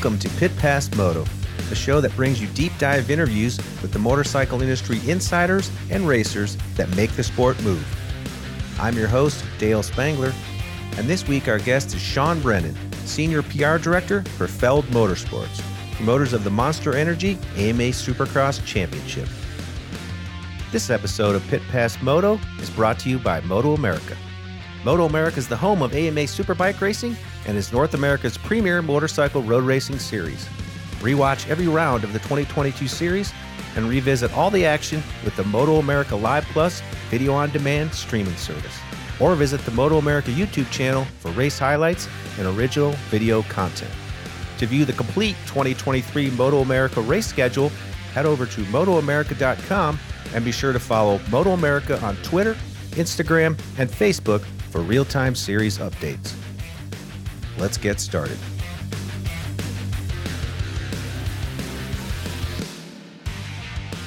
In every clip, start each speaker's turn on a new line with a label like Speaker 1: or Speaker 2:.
Speaker 1: Welcome to Pit Pass Moto, a show that brings you deep dive interviews with the motorcycle industry insiders and racers that make the sport move. I'm your host, Dale Spangler, and this week our guest is Sean Brennan, Senior PR Director for Feld Motorsports, promoters of the Monster Energy AMA Supercross Championship. This episode of Pit Pass Moto is brought to you by Moto America. Moto America is the home of AMA Superbike racing and is North America's premier motorcycle road racing series. Rewatch every round of the 2022 series and revisit all the action with the Moto America Live Plus video on demand streaming service. Or visit the Moto America YouTube channel for race highlights and original video content. To view the complete 2023 Moto America race schedule, head over to MotoAmerica.com and be sure to follow Moto America on Twitter, Instagram, and Facebook for real time series updates. Let's get started.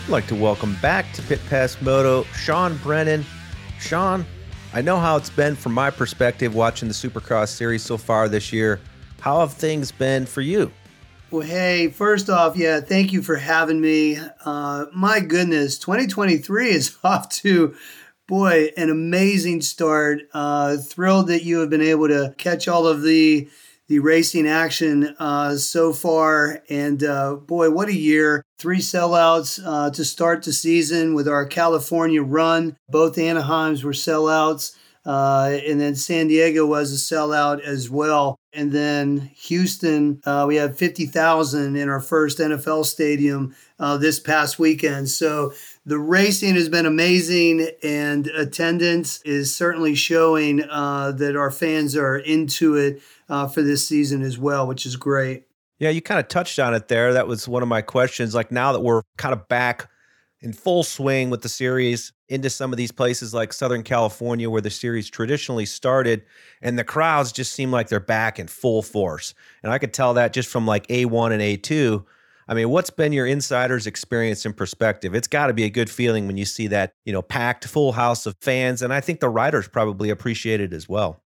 Speaker 1: I'd like to welcome back to Pit Pass Moto Sean Brennan. Sean, I know how it's been from my perspective watching the Supercross series so far this year. How have things been for you?
Speaker 2: Well, hey, first off, yeah, thank you for having me. Uh, my goodness, 2023 is off to boy, an amazing start. Uh, thrilled that you have been able to catch all of the the racing action uh, so far. And uh, boy, what a year! Three sellouts uh, to start the season with our California run. Both Anaheims were sellouts. Uh, and then San Diego was a sellout as well. And then Houston, uh, we had 50,000 in our first NFL stadium uh, this past weekend. So the racing has been amazing, and attendance is certainly showing uh, that our fans are into it uh, for this season as well, which is great.
Speaker 1: Yeah, you kind of touched on it there. That was one of my questions. Like now that we're kind of back in full swing with the series into some of these places like Southern California, where the series traditionally started, and the crowds just seem like they're back in full force. And I could tell that just from like A1 and A2 I mean, what's been your insider's experience and perspective? It's got to be a good feeling when you see that, you know, packed full house of fans. And I think the riders probably appreciate it as well.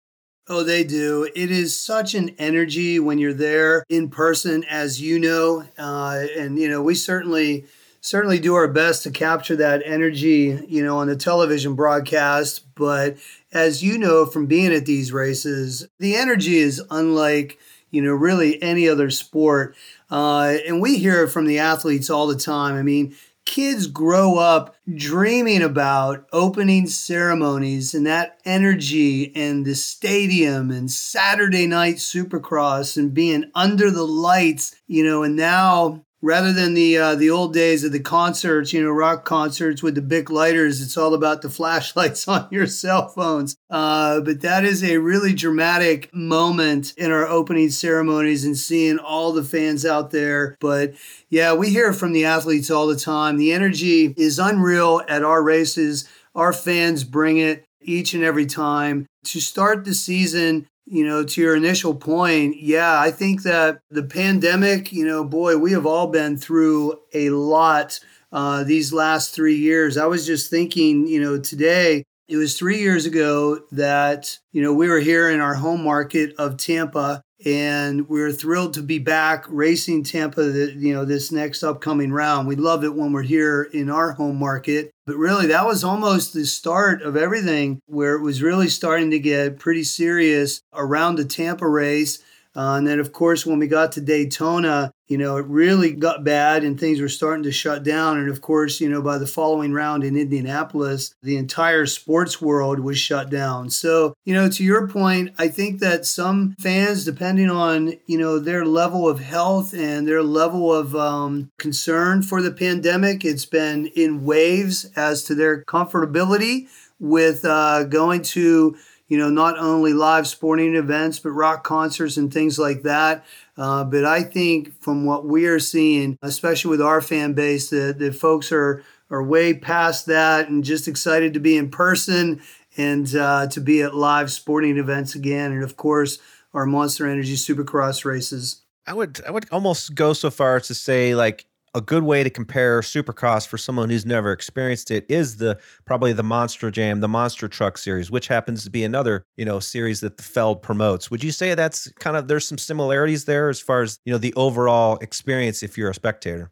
Speaker 2: Oh, they do. It is such an energy when you're there in person, as you know. Uh, and, you know, we certainly certainly do our best to capture that energy, you know, on the television broadcast. But as you know from being at these races, the energy is unlike, you know, really any other sport. Uh, and we hear it from the athletes all the time. I mean, kids grow up dreaming about opening ceremonies and that energy and the stadium and Saturday night supercross and being under the lights, you know, and now rather than the uh, the old days of the concerts, you know, rock concerts with the big lighters. It's all about the flashlights on your cell phones. Uh, but that is a really dramatic moment in our opening ceremonies and seeing all the fans out there. But yeah, we hear from the athletes all the time. The energy is unreal at our races. Our fans bring it each and every time. To start the season, you know, to your initial point, yeah, I think that the pandemic, you know, boy, we have all been through a lot uh, these last three years. I was just thinking, you know, today, it was three years ago that, you know, we were here in our home market of Tampa and we're thrilled to be back racing Tampa. The, you know, this next upcoming round. We love it when we're here in our home market. But really, that was almost the start of everything, where it was really starting to get pretty serious around the Tampa race. Uh, and then, of course, when we got to Daytona, you know, it really got bad and things were starting to shut down. And of course, you know, by the following round in Indianapolis, the entire sports world was shut down. So, you know, to your point, I think that some fans, depending on, you know, their level of health and their level of um, concern for the pandemic, it's been in waves as to their comfortability with uh, going to, you know, not only live sporting events, but rock concerts and things like that. Uh, but I think from what we are seeing, especially with our fan base, that, that folks are are way past that and just excited to be in person and uh, to be at live sporting events again. And of course, our Monster Energy Supercross races.
Speaker 1: I would I would almost go so far as to say like a good way to compare Supercross for someone who's never experienced it is the probably the Monster Jam, the Monster Truck series, which happens to be another you know series that the Feld promotes. Would you say that's kind of there's some similarities there as far as you know the overall experience if you're a spectator?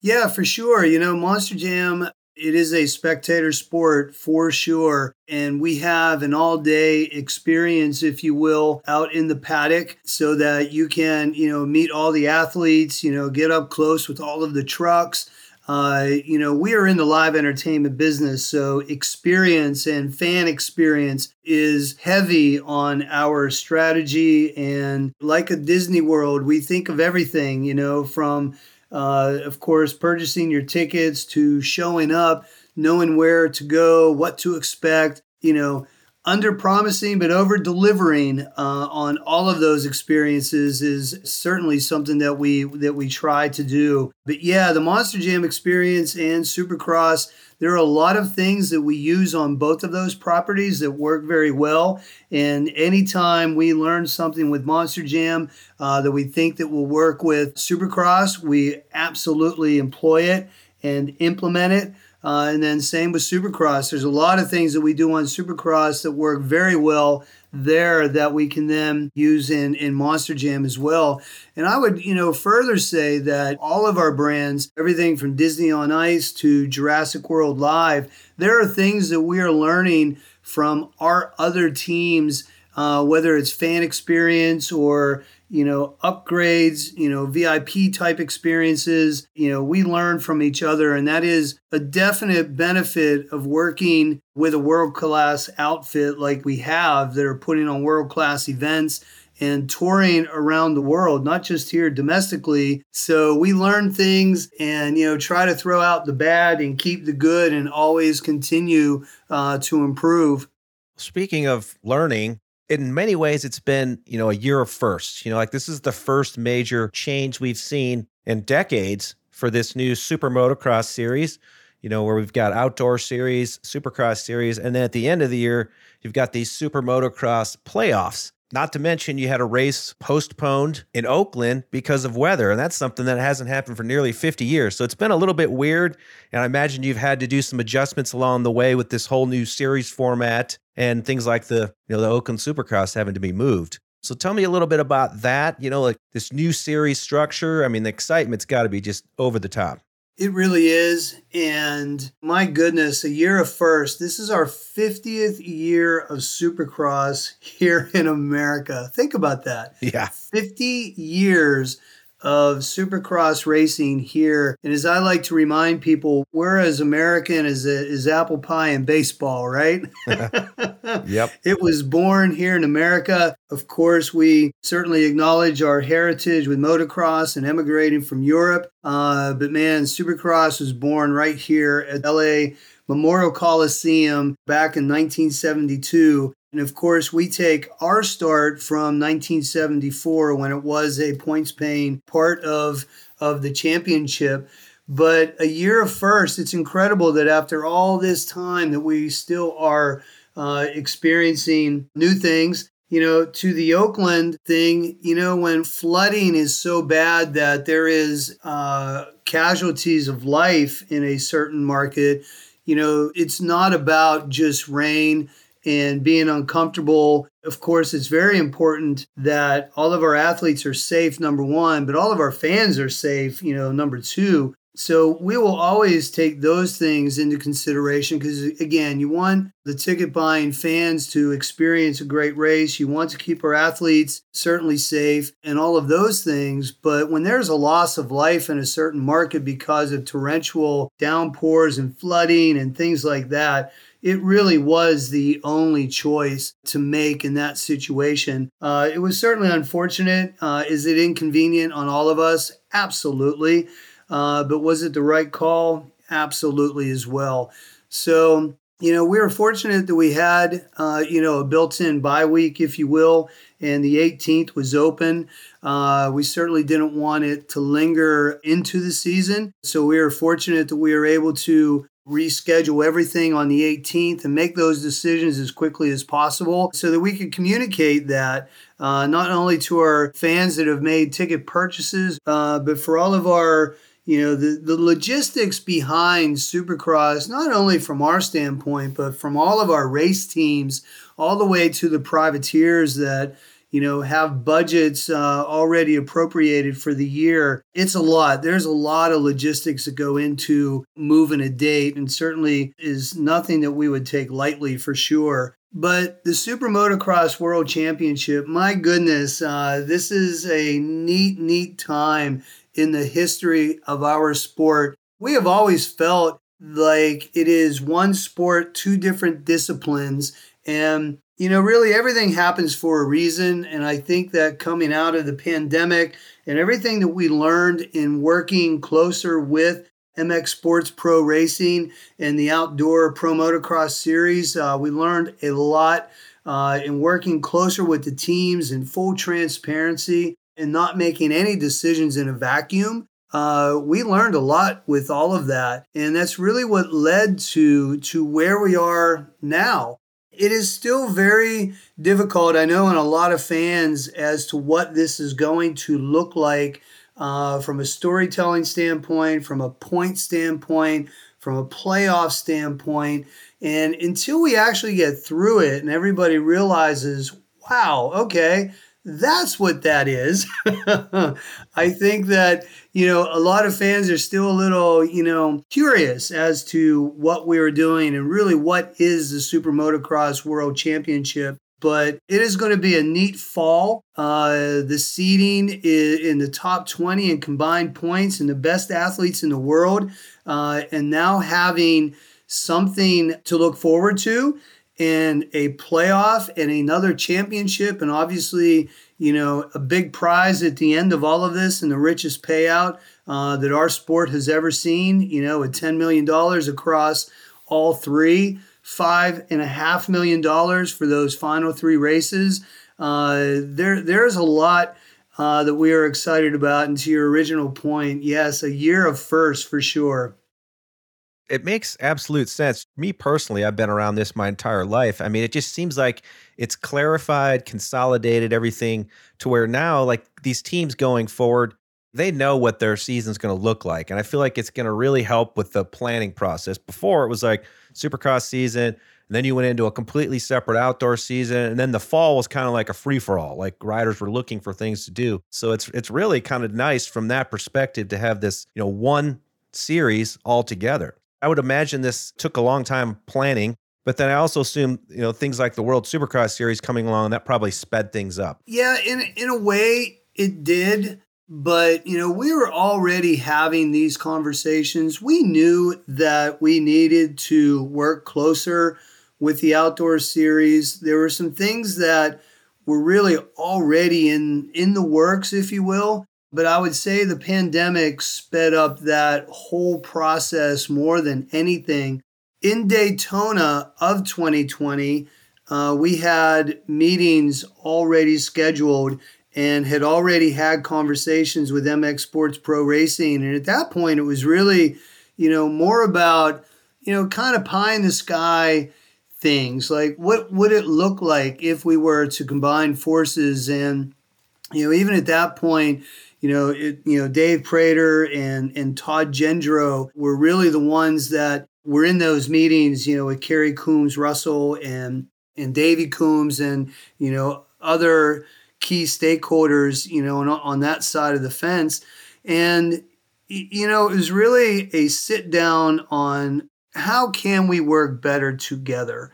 Speaker 2: Yeah, for sure. You know, Monster Jam it is a spectator sport for sure. And we have an all day experience, if you will, out in the paddock so that you can, you know, meet all the athletes, you know, get up close with all of the trucks. Uh, you know, we are in the live entertainment business, so experience and fan experience is heavy on our strategy. And like a Disney World, we think of everything, you know, from uh, of course, purchasing your tickets to showing up, knowing where to go, what to expect, you know, under promising but over delivering uh, on all of those experiences is certainly something that we that we try to do. But yeah the monster jam experience and supercross there are a lot of things that we use on both of those properties that work very well. And anytime we learn something with monster jam uh, that we think that will work with supercross we absolutely employ it and implement it uh, and then same with Supercross. There's a lot of things that we do on Supercross that work very well there that we can then use in, in Monster Jam as well. And I would, you know, further say that all of our brands, everything from Disney on Ice to Jurassic World Live, there are things that we are learning from our other teams, uh, whether it's fan experience or you know, upgrades, you know, VIP type experiences. You know, we learn from each other, and that is a definite benefit of working with a world class outfit like we have that are putting on world class events and touring around the world, not just here domestically. So we learn things and, you know, try to throw out the bad and keep the good and always continue uh, to improve.
Speaker 1: Speaking of learning, in many ways it's been you know a year of firsts you know like this is the first major change we've seen in decades for this new super motocross series you know where we've got outdoor series supercross series and then at the end of the year you've got these super motocross playoffs not to mention, you had a race postponed in Oakland because of weather. And that's something that hasn't happened for nearly 50 years. So it's been a little bit weird. And I imagine you've had to do some adjustments along the way with this whole new series format and things like the, you know, the Oakland Supercross having to be moved. So tell me a little bit about that, you know, like this new series structure. I mean, the excitement's got to be just over the top.
Speaker 2: It really is. And my goodness, a year of first. This is our 50th year of Supercross here in America. Think about that.
Speaker 1: Yeah.
Speaker 2: 50 years of supercross racing here. And as I like to remind people, we're as American as, as apple pie and baseball, right?
Speaker 1: yep.
Speaker 2: It was born here in America. Of course, we certainly acknowledge our heritage with motocross and emigrating from Europe. Uh, but man, supercross was born right here at LA Memorial Coliseum back in 1972. And of course, we take our start from 1974 when it was a points paying part of, of the championship. But a year of first, it's incredible that after all this time that we still are uh, experiencing new things. You know, to the Oakland thing, you know, when flooding is so bad that there is uh, casualties of life in a certain market, you know, it's not about just rain and being uncomfortable. Of course, it's very important that all of our athletes are safe, number one, but all of our fans are safe, you know, number two. So we will always take those things into consideration because, again, you want the ticket buying fans to experience a great race. You want to keep our athletes certainly safe and all of those things. But when there's a loss of life in a certain market because of torrential downpours and flooding and things like that, it really was the only choice to make in that situation. Uh, it was certainly unfortunate. Uh, is it inconvenient on all of us? Absolutely. Uh, but was it the right call? Absolutely as well. So, you know, we were fortunate that we had, uh, you know, a built in bye week, if you will, and the 18th was open. Uh, we certainly didn't want it to linger into the season. So we were fortunate that we were able to reschedule everything on the 18th and make those decisions as quickly as possible so that we could communicate that uh, not only to our fans that have made ticket purchases, uh, but for all of our you know the, the logistics behind supercross not only from our standpoint but from all of our race teams all the way to the privateers that you know have budgets uh, already appropriated for the year it's a lot there's a lot of logistics that go into moving a date and certainly is nothing that we would take lightly for sure but the Super Motocross World Championship, my goodness, uh, this is a neat, neat time in the history of our sport. We have always felt like it is one sport, two different disciplines. And, you know, really everything happens for a reason. And I think that coming out of the pandemic and everything that we learned in working closer with MX Sports Pro Racing and the Outdoor Pro Motocross Series, uh, we learned a lot uh, in working closer with the teams in full transparency and not making any decisions in a vacuum. Uh, we learned a lot with all of that, and that's really what led to to where we are now. It is still very difficult, I know, in a lot of fans as to what this is going to look like uh, from a storytelling standpoint, from a point standpoint, from a playoff standpoint. And until we actually get through it and everybody realizes, wow, okay, that's what that is. I think that, you know, a lot of fans are still a little, you know, curious as to what we are doing and really what is the Super Motocross World Championship. But it is going to be a neat fall. Uh, the seeding in the top 20 in combined points and the best athletes in the world. Uh, and now having something to look forward to and a playoff and another championship and obviously you know a big prize at the end of all of this and the richest payout uh, that our sport has ever seen you know at $10 million across all three five and a half million dollars for those final three races. Uh, there there's a lot uh, that we are excited about. And to your original point yes a year of first for sure
Speaker 1: it makes absolute sense. Me personally, I've been around this my entire life. I mean, it just seems like it's clarified, consolidated everything to where now, like these teams going forward, they know what their season's going to look like. And I feel like it's going to really help with the planning process. Before it was like supercross season, and then you went into a completely separate outdoor season, and then the fall was kind of like a free for all. Like riders were looking for things to do. So it's it's really kind of nice from that perspective to have this, you know, one series all together. I would imagine this took a long time planning. But then I also assume, you know, things like the World Supercross Series coming along, that probably sped things up.
Speaker 2: Yeah, in in a way it did. But, you know, we were already having these conversations. We knew that we needed to work closer with the outdoor series. There were some things that were really already in in the works, if you will. But I would say the pandemic sped up that whole process more than anything. In Daytona of 2020, uh, we had meetings already scheduled and had already had conversations with MX Sports Pro Racing. And at that point, it was really, you know, more about, you know, kind of pie in the sky things like what would it look like if we were to combine forces and you know even at that point you know, it, you know, Dave Prater and and Todd Jendro were really the ones that were in those meetings, you know, with Carrie Coombs Russell and and Davey Coombs and you know other key stakeholders, you know, on, on that side of the fence. And you know, it was really a sit down on how can we work better together.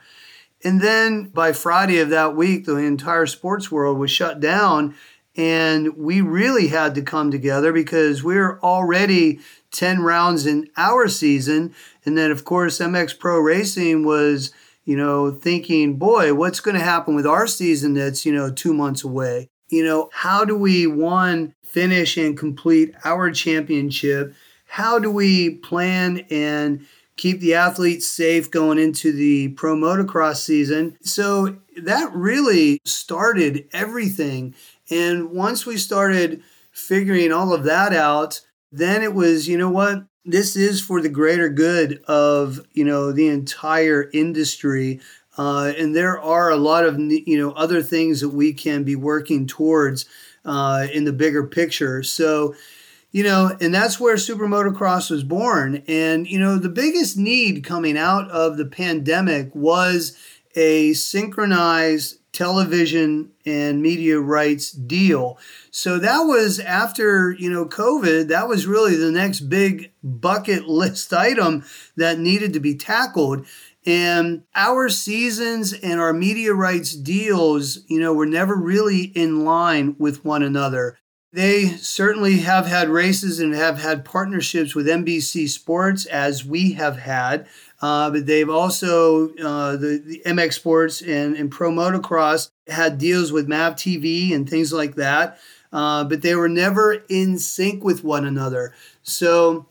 Speaker 2: And then by Friday of that week, the entire sports world was shut down. And we really had to come together because we we're already 10 rounds in our season. And then, of course, MX Pro Racing was, you know, thinking, boy, what's going to happen with our season that's, you know, two months away? You know, how do we, one, finish and complete our championship? How do we plan and keep the athletes safe going into the pro motocross season? So that really started everything. And once we started figuring all of that out, then it was, you know what? This is for the greater good of, you know, the entire industry. Uh, and there are a lot of, you know, other things that we can be working towards uh, in the bigger picture. So, you know, and that's where Super Motocross was born. And, you know, the biggest need coming out of the pandemic was a synchronized television and media rights deal. So that was after, you know, COVID, that was really the next big bucket list item that needed to be tackled. And our seasons and our media rights deals, you know, were never really in line with one another. They certainly have had races and have had partnerships with NBC Sports, as we have had. Uh, but they've also, uh, the, the MX Sports and, and Pro Motocross had deals with MAV TV and things like that. Uh, but they were never in sync with one another. So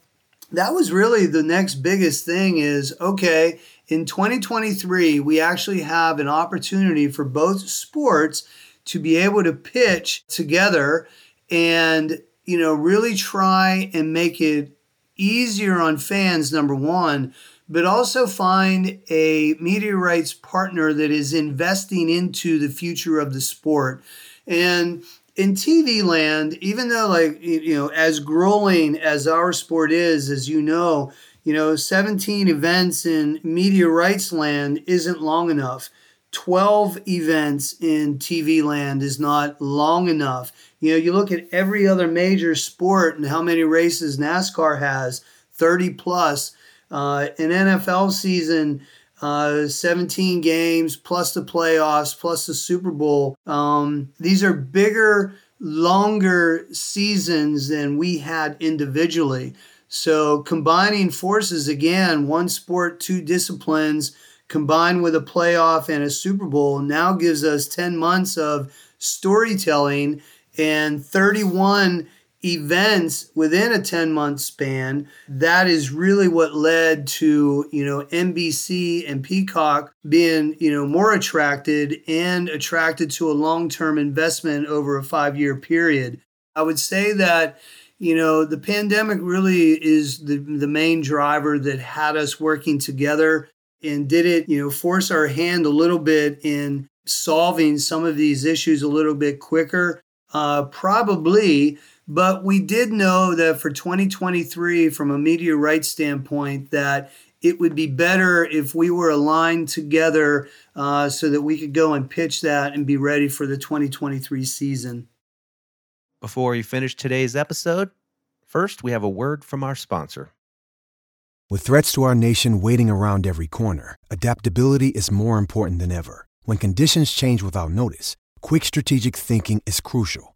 Speaker 2: that was really the next biggest thing is okay, in 2023, we actually have an opportunity for both sports to be able to pitch together and, you know, really try and make it easier on fans, number one, but also find a media rights partner that is investing into the future of the sport. And in TV land, even though like you know, as growing as our sport is, as you know, you know, 17 events in media rights land isn't long enough. 12 events in TV land is not long enough. You know, you look at every other major sport and how many races NASCAR has 30 plus. Uh, an NFL season, uh, 17 games plus the playoffs plus the Super Bowl. Um, these are bigger, longer seasons than we had individually. So combining forces again, one sport, two disciplines, combined with a playoff and a Super Bowl, now gives us 10 months of storytelling and 31 events within a 10 month span that is really what led to you know NBC and Peacock being you know more attracted and attracted to a long-term investment over a 5 year period. I would say that you know the pandemic really is the the main driver that had us working together and did it you know force our hand a little bit in solving some of these issues a little bit quicker. Uh, probably but we did know that for 2023, from a media rights standpoint, that it would be better if we were aligned together uh, so that we could go and pitch that and be ready for the 2023 season.
Speaker 1: Before we finish today's episode, first we have a word from our sponsor.
Speaker 3: With threats to our nation waiting around every corner, adaptability is more important than ever. When conditions change without notice, quick strategic thinking is crucial.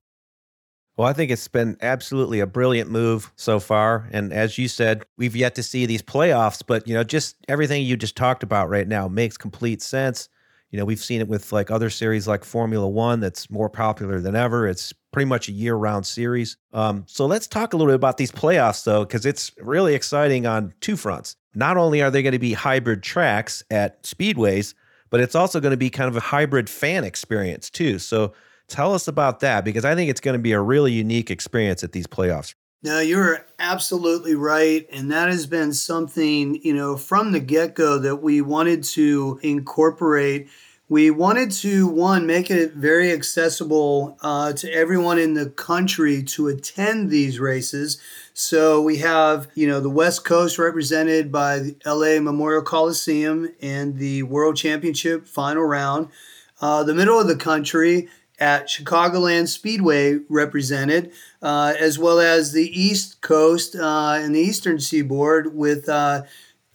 Speaker 1: Well, I think it's been absolutely a brilliant move so far. And as you said, we've yet to see these playoffs, but you know, just everything you just talked about right now makes complete sense. You know, we've seen it with like other series like Formula One that's more popular than ever. It's pretty much a year round series. Um, so let's talk a little bit about these playoffs, though, because it's really exciting on two fronts. Not only are they going to be hybrid tracks at speedways, but it's also going to be kind of a hybrid fan experience, too. So Tell us about that because I think it's going to be a really unique experience at these playoffs.
Speaker 2: No, you're absolutely right. And that has been something, you know, from the get go that we wanted to incorporate we wanted to one make it very accessible uh, to everyone in the country to attend these races so we have you know the west coast represented by the la memorial coliseum and the world championship final round uh, the middle of the country at chicagoland speedway represented uh, as well as the east coast uh, and the eastern seaboard with uh,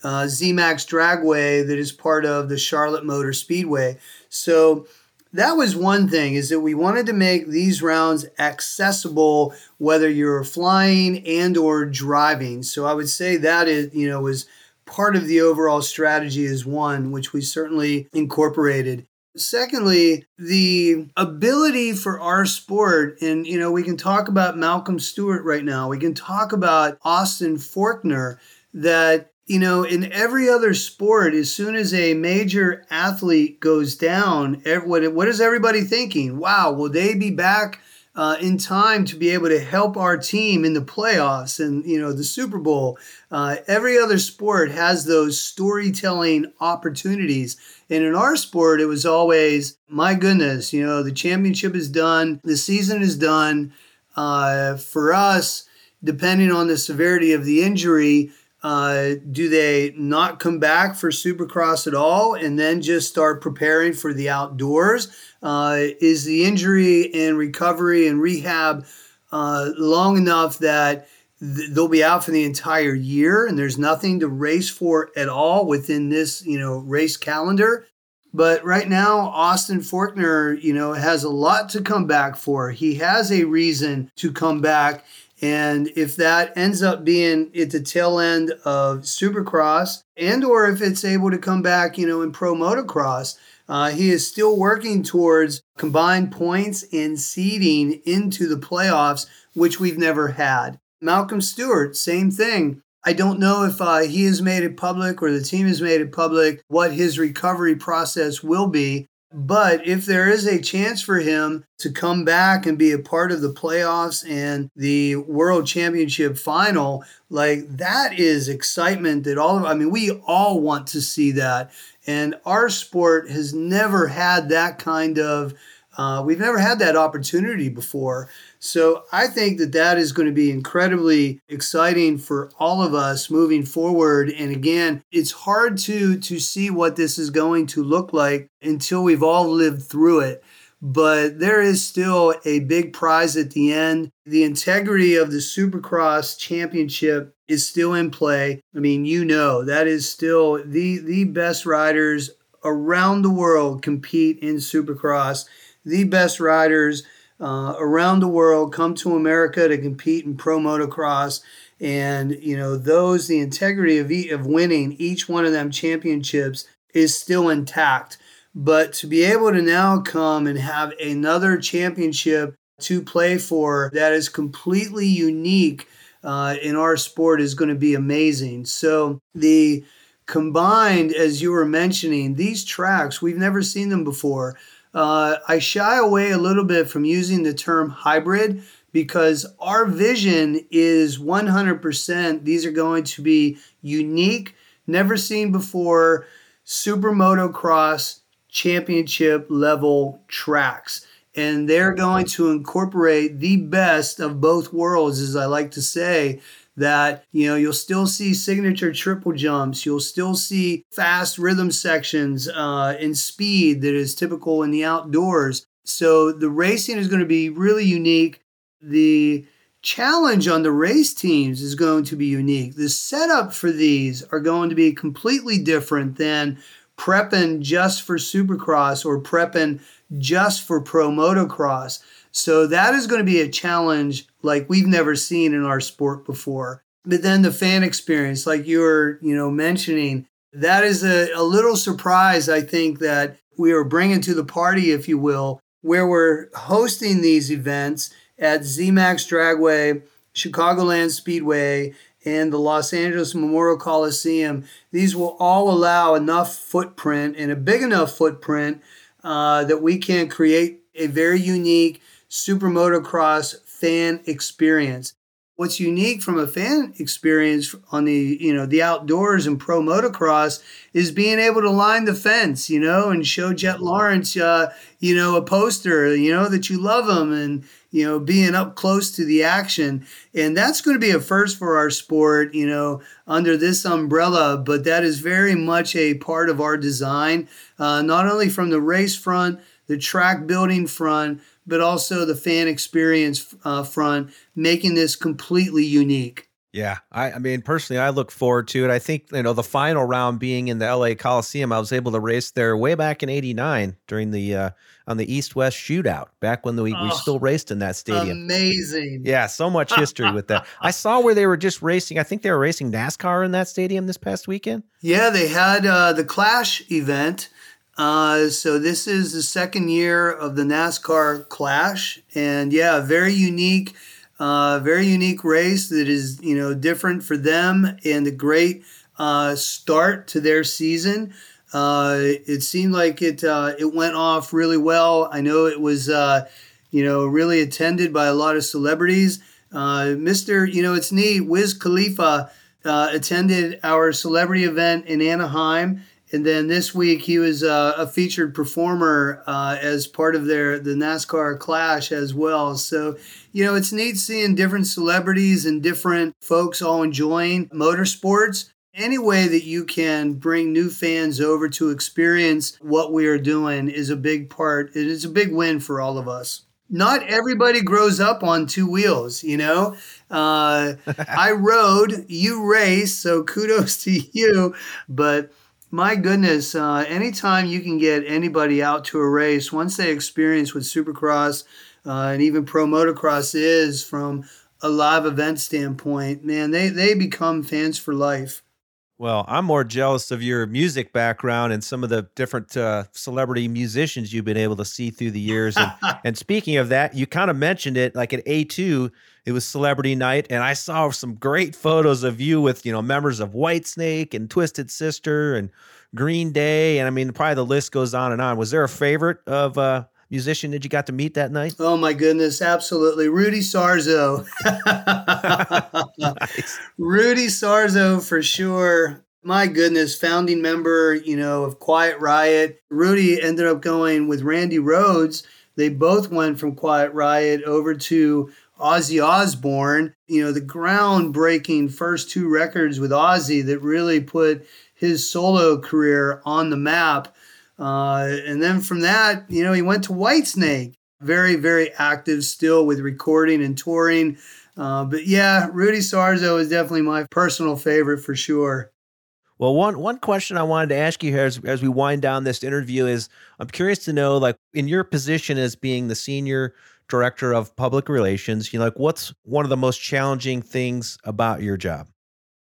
Speaker 2: uh, ZMAX Dragway that is part of the Charlotte Motor Speedway. So that was one thing is that we wanted to make these rounds accessible whether you're flying and or driving. So I would say that is, you know, was part of the overall strategy is one which we certainly incorporated. Secondly, the ability for our sport, and you know, we can talk about Malcolm Stewart right now. We can talk about Austin Forkner, that you know, in every other sport, as soon as a major athlete goes down, what, what is everybody thinking? Wow, will they be back uh, in time to be able to help our team in the playoffs and, you know, the Super Bowl? Uh, every other sport has those storytelling opportunities. And in our sport, it was always, my goodness, you know, the championship is done, the season is done. Uh, for us, depending on the severity of the injury, uh, do they not come back for Supercross at all and then just start preparing for the outdoors? Uh, is the injury and recovery and rehab uh, long enough that th- they'll be out for the entire year and there's nothing to race for at all within this, you know, race calendar? But right now, Austin Forkner, you know, has a lot to come back for. He has a reason to come back and if that ends up being at the tail end of Supercross, and or if it's able to come back, you know, in Pro Motocross, uh, he is still working towards combined points and seeding into the playoffs, which we've never had. Malcolm Stewart, same thing. I don't know if uh, he has made it public or the team has made it public what his recovery process will be. But if there is a chance for him to come back and be a part of the playoffs and the world championship final, like that is excitement that all of, I mean, we all want to see that. And our sport has never had that kind of, uh, we've never had that opportunity before. So I think that that is going to be incredibly exciting for all of us moving forward. And again, it's hard to to see what this is going to look like until we've all lived through it. But there is still a big prize at the end. The integrity of the Supercross championship is still in play. I mean, you know, that is still the the best riders around the world compete in Supercross. The best riders uh, around the world come to America to compete in pro motocross. And, you know, those, the integrity of, of winning each one of them championships is still intact. But to be able to now come and have another championship to play for that is completely unique uh, in our sport is going to be amazing. So the combined, as you were mentioning, these tracks, we've never seen them before. Uh, I shy away a little bit from using the term hybrid because our vision is 100%. These are going to be unique, never seen before, super motocross championship level tracks. And they're going to incorporate the best of both worlds, as I like to say, that you know you'll still see signature triple jumps. You'll still see fast rhythm sections uh, and speed that is typical in the outdoors. So the racing is going to be really unique. The challenge on the race teams is going to be unique. The setup for these are going to be completely different than prepping just for supercross or prepping just for pro motocross so that is going to be a challenge like we've never seen in our sport before. But then the fan experience, like you were, you know, mentioning, that is a, a little surprise, I think, that we are bringing to the party, if you will, where we're hosting these events at ZMAX Dragway, Chicagoland Speedway, and the Los Angeles Memorial Coliseum. These will all allow enough footprint and a big enough footprint uh, that we can create a very unique super motocross fan experience. what's unique from a fan experience on the you know the outdoors and pro motocross is being able to line the fence you know and show Jett Lawrence uh, you know a poster you know that you love him and you know being up close to the action and that's going to be a first for our sport you know under this umbrella but that is very much a part of our design uh, not only from the race front the track building front but also the fan experience uh, front, making this completely unique.
Speaker 1: Yeah, I, I, mean, personally, I look forward to it. I think you know the final round being in the LA Coliseum. I was able to race there way back in '89 during the uh, on the East West Shootout. Back when the, we, oh, we still raced in that stadium.
Speaker 2: Amazing.
Speaker 1: Yeah, so much history with that. I saw where they were just racing. I think they were racing NASCAR in that stadium this past weekend.
Speaker 2: Yeah, they had uh, the Clash event uh, so this is the second year of the NASCAR Clash, and yeah, very unique, uh, very unique race that is you know different for them and a great uh, start to their season. Uh, it seemed like it uh, it went off really well. I know it was uh, you know really attended by a lot of celebrities. Mister, you know it's neat. Wiz Khalifa attended our celebrity event in Anaheim and then this week he was uh, a featured performer uh, as part of their the NASCAR Clash as well. So you know it's neat seeing different celebrities and different folks all enjoying motorsports. Any way that you can bring new fans over to experience what we are doing is a big part. It is a big win for all of us. Not everybody grows up on two wheels, you know. Uh, I rode, you race, so kudos to you. But my goodness, uh, anytime you can get anybody out to a race, once they experience what Supercross uh, and even Pro Motocross is from a live event standpoint, man, they, they become fans for life.
Speaker 1: Well, I'm more jealous of your music background and some of the different uh, celebrity musicians you've been able to see through the years. And, and speaking of that, you kind of mentioned it like at A2, it was celebrity night. And I saw some great photos of you with, you know, members of Whitesnake and Twisted Sister and Green Day. And I mean, probably the list goes on and on. Was there a favorite of, uh, musician that you got to meet that night?
Speaker 2: Oh my goodness, absolutely. Rudy Sarzo. nice. Rudy Sarzo for sure. My goodness, founding member, you know, of Quiet Riot. Rudy ended up going with Randy Rhoads. They both went from Quiet Riot over to Ozzy Osbourne, you know, the groundbreaking first two records with Ozzy that really put his solo career on the map. Uh, and then from that, you know, he went to Whitesnake. Very, very active still with recording and touring. Uh, but yeah, Rudy Sarzo is definitely my personal favorite for sure.
Speaker 1: Well, one one question I wanted to ask you here as, as we wind down this interview is I'm curious to know, like, in your position as being the senior director of public relations, you know, like, what's one of the most challenging things about your job?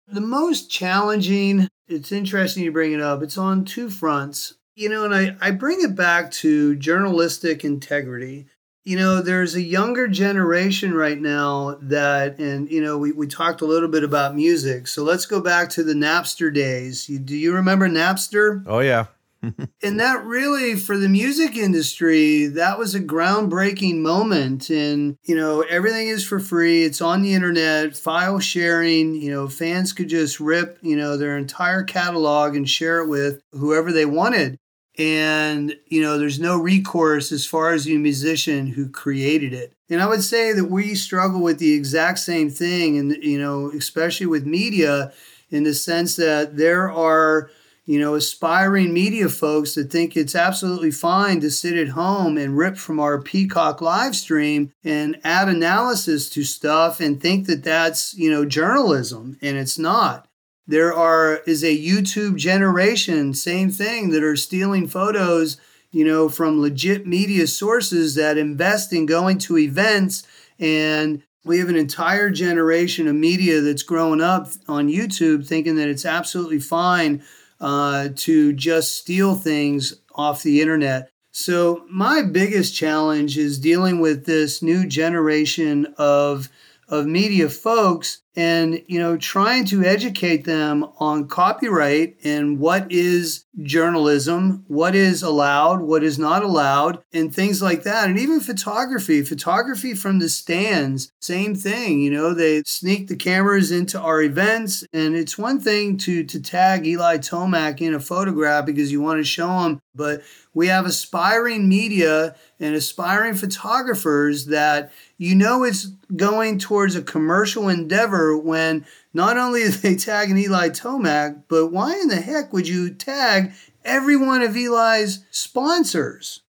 Speaker 2: The most challenging, it's interesting you bring it up. It's on two fronts. You know, and I, I bring it back to journalistic integrity. You know, there's a younger generation right now that, and, you know, we, we talked a little bit about music. So let's go back to the Napster days. You, do you remember Napster?
Speaker 1: Oh, yeah.
Speaker 2: And that really, for the music industry, that was a groundbreaking moment. And, you know, everything is for free, it's on the internet, file sharing. You know, fans could just rip, you know, their entire catalog and share it with whoever they wanted and you know there's no recourse as far as the musician who created it and i would say that we struggle with the exact same thing and you know especially with media in the sense that there are you know aspiring media folks that think it's absolutely fine to sit at home and rip from our peacock live stream and add analysis to stuff and think that that's you know journalism and it's not there are is a YouTube generation, same thing, that are stealing photos, you know, from legit media sources that invest in going to events. And we have an entire generation of media that's growing up on YouTube thinking that it's absolutely fine uh, to just steal things off the internet. So, my biggest challenge is dealing with this new generation of of media folks and you know trying to educate them on copyright and what is journalism what is allowed what is not allowed and things like that. And even photography photography from the stands same thing you know they sneak the cameras into our events. And it's one thing to to tag eli tomac in a photograph because you want to show him but we have aspiring media and aspiring photographers that you know it's going towards a commercial endeavor when not only they tagging Eli Tomac, but why in the heck would you tag every one of Eli's sponsors?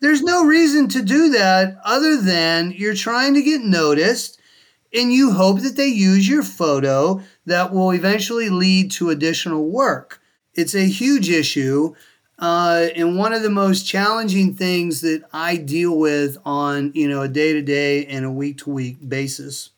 Speaker 2: There's no reason to do that other than you're trying to get noticed and you hope that they use your photo that will eventually lead to additional work. It's a huge issue uh, and one of the most challenging things that I deal with on you know a day to day and a week to week basis.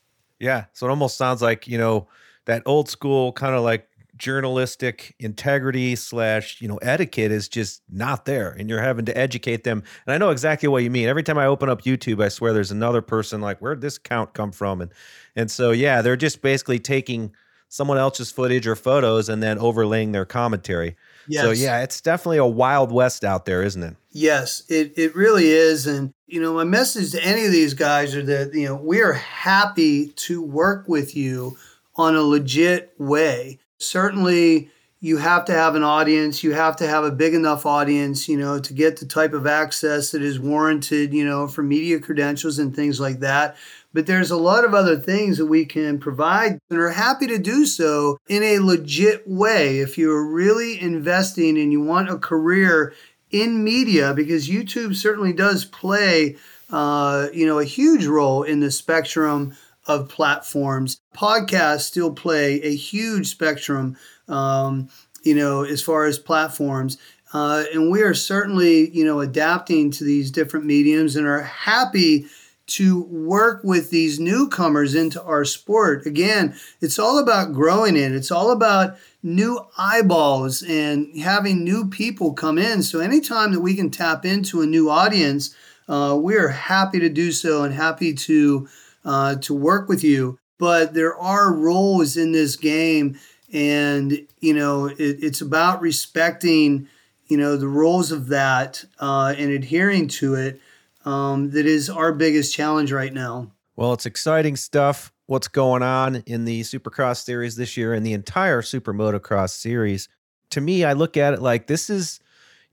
Speaker 1: Yeah, so it almost sounds like you know that old school kind of like journalistic integrity slash you know etiquette is just not there and you're having to educate them and i know exactly what you mean every time i open up youtube i swear there's another person like where'd this count come from and and so yeah they're just basically taking someone else's footage or photos and then overlaying their commentary Yes. So yeah, it's definitely a wild west out there, isn't it?
Speaker 2: Yes, it, it really is. And you know, my message to any of these guys are that, you know, we are happy to work with you on a legit way. Certainly you have to have an audience, you have to have a big enough audience, you know, to get the type of access that is warranted, you know, for media credentials and things like that. But there's a lot of other things that we can provide and are happy to do so in a legit way. If you're really investing and you want a career in media, because YouTube certainly does play, uh, you know, a huge role in the spectrum of platforms. Podcasts still play a huge spectrum, um, you know, as far as platforms. Uh, and we are certainly, you know, adapting to these different mediums and are happy to work with these newcomers into our sport. Again, it's all about growing it. It's all about new eyeballs and having new people come in. So anytime that we can tap into a new audience, uh, we are happy to do so and happy to uh, to work with you. But there are roles in this game, and you know it, it's about respecting you know the rules of that uh, and adhering to it um, that is our biggest challenge right now.
Speaker 1: Well, it's exciting stuff. What's going on in the Supercross series this year and the entire Super Motocross series? To me, I look at it like this is,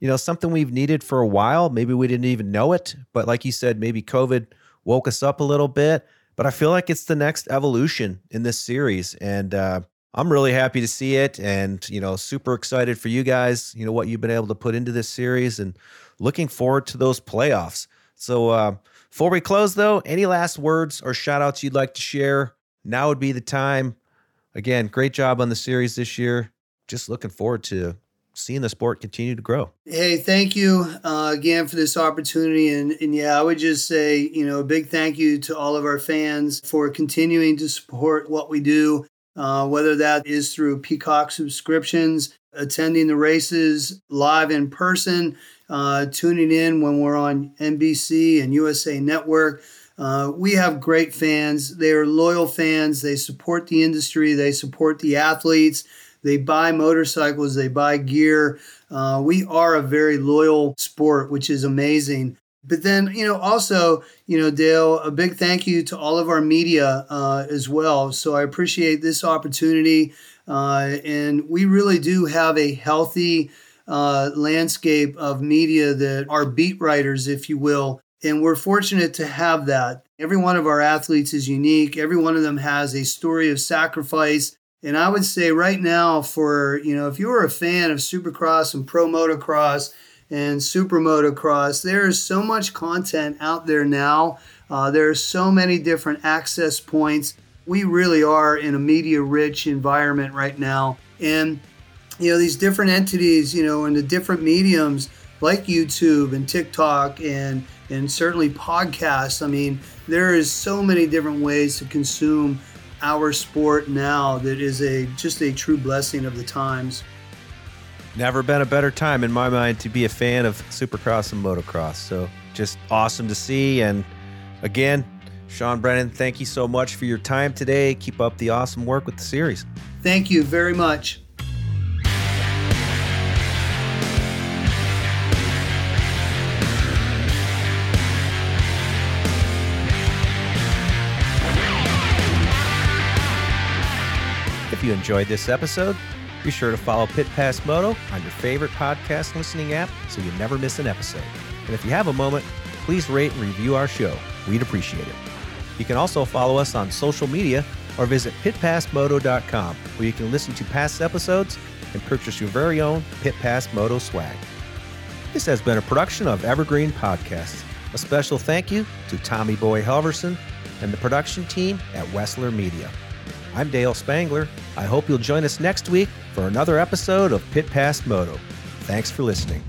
Speaker 1: you know, something we've needed for a while. Maybe we didn't even know it, but like you said, maybe COVID woke us up a little bit. But I feel like it's the next evolution in this series, and uh, I'm really happy to see it, and you know, super excited for you guys. You know what you've been able to put into this series, and looking forward to those playoffs. So uh, before we close, though, any last words or shout outs you'd like to share? Now would be the time. Again, great job on the series this year. Just looking forward to seeing the sport continue to grow.
Speaker 2: Hey, thank you uh, again for this opportunity. And, and yeah, I would just say, you know, a big thank you to all of our fans for continuing to support what we do, uh, whether that is through Peacock subscriptions, attending the races live in person, uh, tuning in when we're on NBC and USA Network. Uh, we have great fans. They are loyal fans. They support the industry. They support the athletes. They buy motorcycles. They buy gear. Uh, we are a very loyal sport, which is amazing. But then, you know, also, you know, Dale, a big thank you to all of our media uh, as well. So I appreciate this opportunity. Uh, and we really do have a healthy, uh, landscape of media that are beat writers, if you will. And we're fortunate to have that. Every one of our athletes is unique. Every one of them has a story of sacrifice. And I would say right now, for, you know, if you're a fan of supercross and pro motocross and super motocross, there is so much content out there now. Uh, there are so many different access points. We really are in a media rich environment right now. And you know these different entities you know and the different mediums like youtube and tiktok and and certainly podcasts i mean there is so many different ways to consume our sport now that is a just a true blessing of the times
Speaker 1: never been a better time in my mind to be a fan of supercross and motocross so just awesome to see and again Sean Brennan, thank you so much for your time today. Keep up the awesome work with the series.
Speaker 2: Thank you very much.
Speaker 1: Enjoyed this episode, be sure to follow Pit Pass Moto on your favorite podcast listening app so you never miss an episode. And if you have a moment, please rate and review our show. We'd appreciate it. You can also follow us on social media or visit pitpassmoto.com where you can listen to past episodes and purchase your very own Pit Pass Moto swag. This has been a production of Evergreen Podcasts. A special thank you to Tommy Boy Helverson and the production team at Wessler Media. I'm Dale Spangler. I hope you'll join us next week for another episode of Pit Pass Moto. Thanks for listening.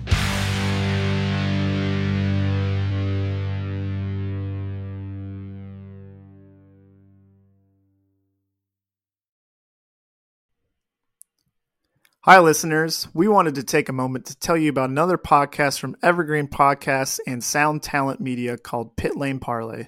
Speaker 4: Hi, listeners. We wanted to take a moment to tell you about another podcast from Evergreen Podcasts and Sound Talent Media called Pit Lane Parlay.